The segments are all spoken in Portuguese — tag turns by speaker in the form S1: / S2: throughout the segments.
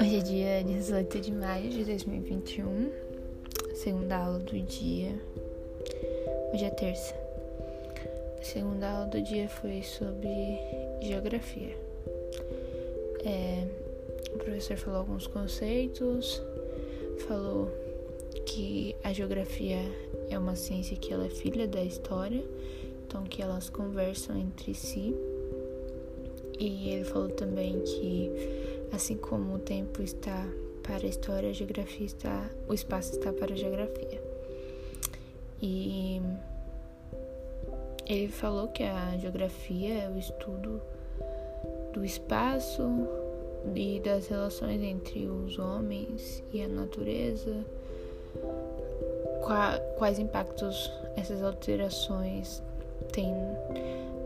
S1: Hoje é dia 18 de maio de 2021, segunda aula do dia. Hoje é terça. A segunda aula do dia foi sobre geografia. É, o professor falou alguns conceitos, falou que a geografia é uma ciência que ela é filha da história, então que elas conversam entre si. E ele falou também que assim como o tempo está para a história, a geografia está, o espaço está para a geografia. E ele falou que a geografia é o estudo do espaço e das relações entre os homens e a natureza, quais impactos essas alterações têm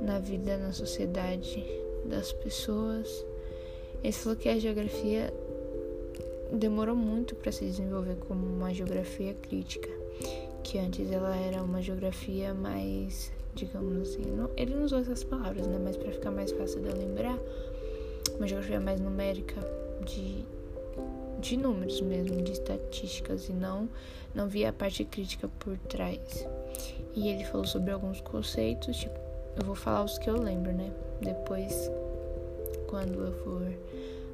S1: na vida, na sociedade das pessoas. Ele falou que a geografia demorou muito para se desenvolver como uma geografia crítica, que antes ela era uma geografia mais, digamos assim, não, ele não usou essas palavras, né, mas para ficar mais fácil de lembrar, uma geografia mais numérica de de números mesmo, de estatísticas e não não via a parte crítica por trás. E ele falou sobre alguns conceitos, tipo, eu vou falar os que eu lembro, né? Depois quando eu for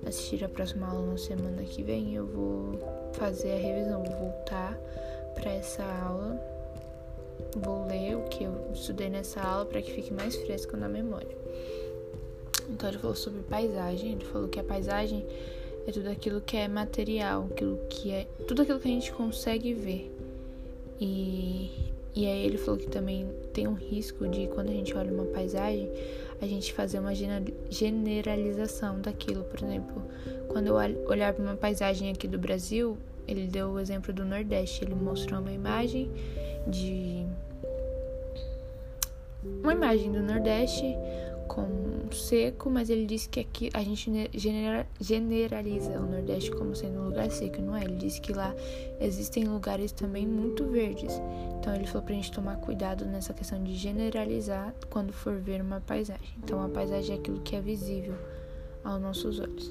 S1: assistir a próxima aula na semana que vem, eu vou fazer a revisão, vou voltar para essa aula, vou ler o que eu estudei nessa aula para que fique mais fresco na memória. Então ele falou sobre paisagem, ele falou que a paisagem é tudo aquilo que é material, aquilo que é tudo aquilo que a gente consegue ver. E, e aí ele falou que também tem um risco de quando a gente olha uma paisagem, a gente fazer uma generalização daquilo. Por exemplo, quando eu olhar para uma paisagem aqui do Brasil, ele deu o exemplo do Nordeste. Ele mostrou uma imagem de uma imagem do Nordeste com seco, mas ele disse que aqui a gente generaliza o Nordeste como sendo um lugar seco, não é? Ele disse que lá existem lugares também muito verdes. Então ele falou pra gente tomar cuidado nessa questão de generalizar quando for ver uma paisagem. Então a paisagem é aquilo que é visível aos nossos olhos.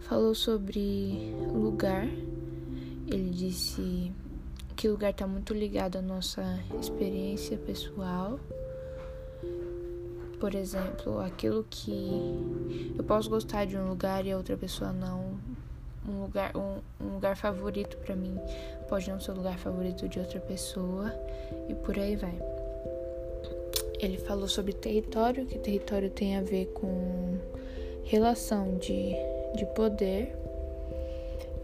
S1: Falou sobre lugar. Ele disse que lugar está muito ligado à nossa experiência pessoal por exemplo, aquilo que eu posso gostar de um lugar e a outra pessoa não. Um lugar, um, um lugar favorito para mim pode não ser o lugar favorito de outra pessoa e por aí vai. Ele falou sobre território, que território tem a ver com relação de, de poder.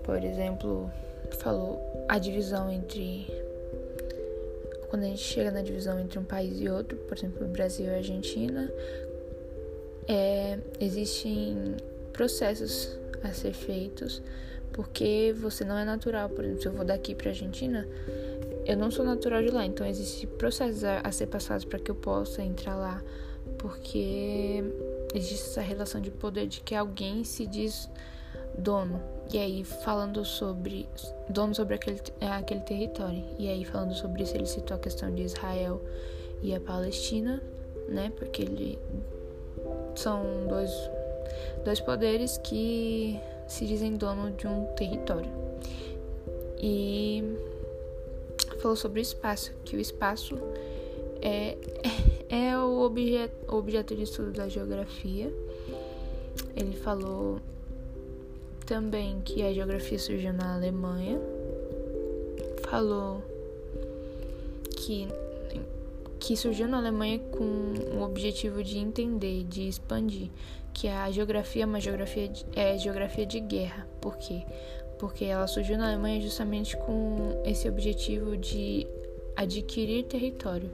S1: Por exemplo, falou a divisão entre quando a gente chega na divisão entre um país e outro, por exemplo, Brasil e Argentina, é, existem processos a ser feitos porque você não é natural. Por exemplo, se eu vou daqui para Argentina, eu não sou natural de lá, então existem processos a, a ser passados para que eu possa entrar lá, porque existe essa relação de poder de que alguém se diz dono. E aí falando sobre dono sobre aquele, aquele território. E aí falando sobre isso ele citou a questão de Israel e a Palestina, né? Porque ele são dois dois poderes que se dizem dono de um território. E falou sobre o espaço, que o espaço é, é o objeto, objeto de estudo da geografia. Ele falou também que a geografia surgiu na Alemanha. Falou que, que surgiu na Alemanha com o objetivo de entender, de expandir, que a geografia é uma geografia de, é geografia de guerra. Por quê? Porque ela surgiu na Alemanha justamente com esse objetivo de adquirir território.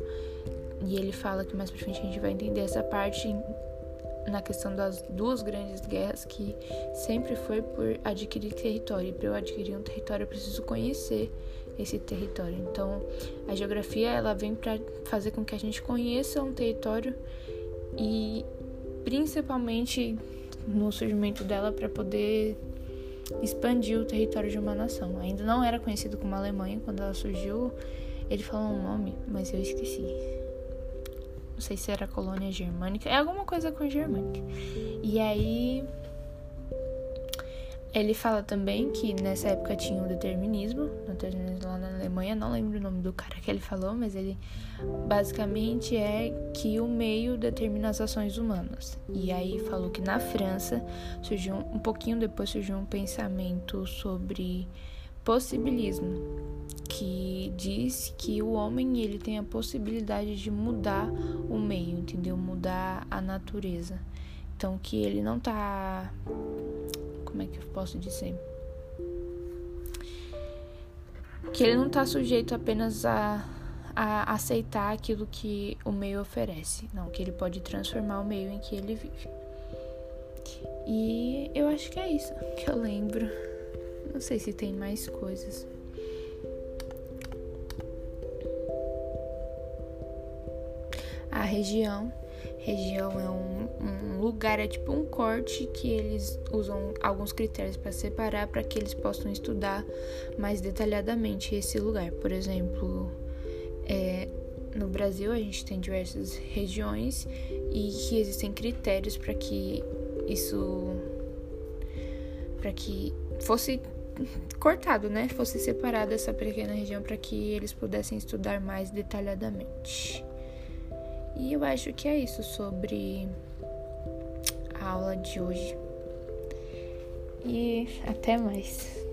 S1: E ele fala que mais pra frente a gente vai entender essa parte na questão das duas grandes guerras que sempre foi por adquirir território. E para eu adquirir um território eu preciso conhecer esse território. Então, a geografia ela vem para fazer com que a gente conheça um território e principalmente no surgimento dela para poder expandir o território de uma nação. Ainda não era conhecido como Alemanha quando ela surgiu. Ele falou um nome, mas eu esqueci. Não sei se era colônia germânica. É alguma coisa com germânica. E aí. Ele fala também que nessa época tinha o determinismo, no determinismo lá na Alemanha, não lembro o nome do cara que ele falou, mas ele basicamente é que o meio determina as ações humanas. E aí falou que na França surgiu um pouquinho depois surgiu um pensamento sobre possibilismo, que diz que o homem ele tem a possibilidade de mudar o meio, entendeu? Mudar a natureza. Então que ele não tá como é que eu posso dizer? Que ele não tá sujeito apenas a, a aceitar aquilo que o meio oferece. Não, que ele pode transformar o meio em que ele vive. E eu acho que é isso que eu lembro. Não sei se tem mais coisas. A região região é um, um lugar, é tipo um corte que eles usam alguns critérios para separar para que eles possam estudar mais detalhadamente esse lugar. Por exemplo, é, no Brasil a gente tem diversas regiões e que existem critérios para que isso para que fosse cortado, né? Fosse separada essa pequena região para que eles pudessem estudar mais detalhadamente. E eu acho que é isso sobre a aula de hoje. E até mais.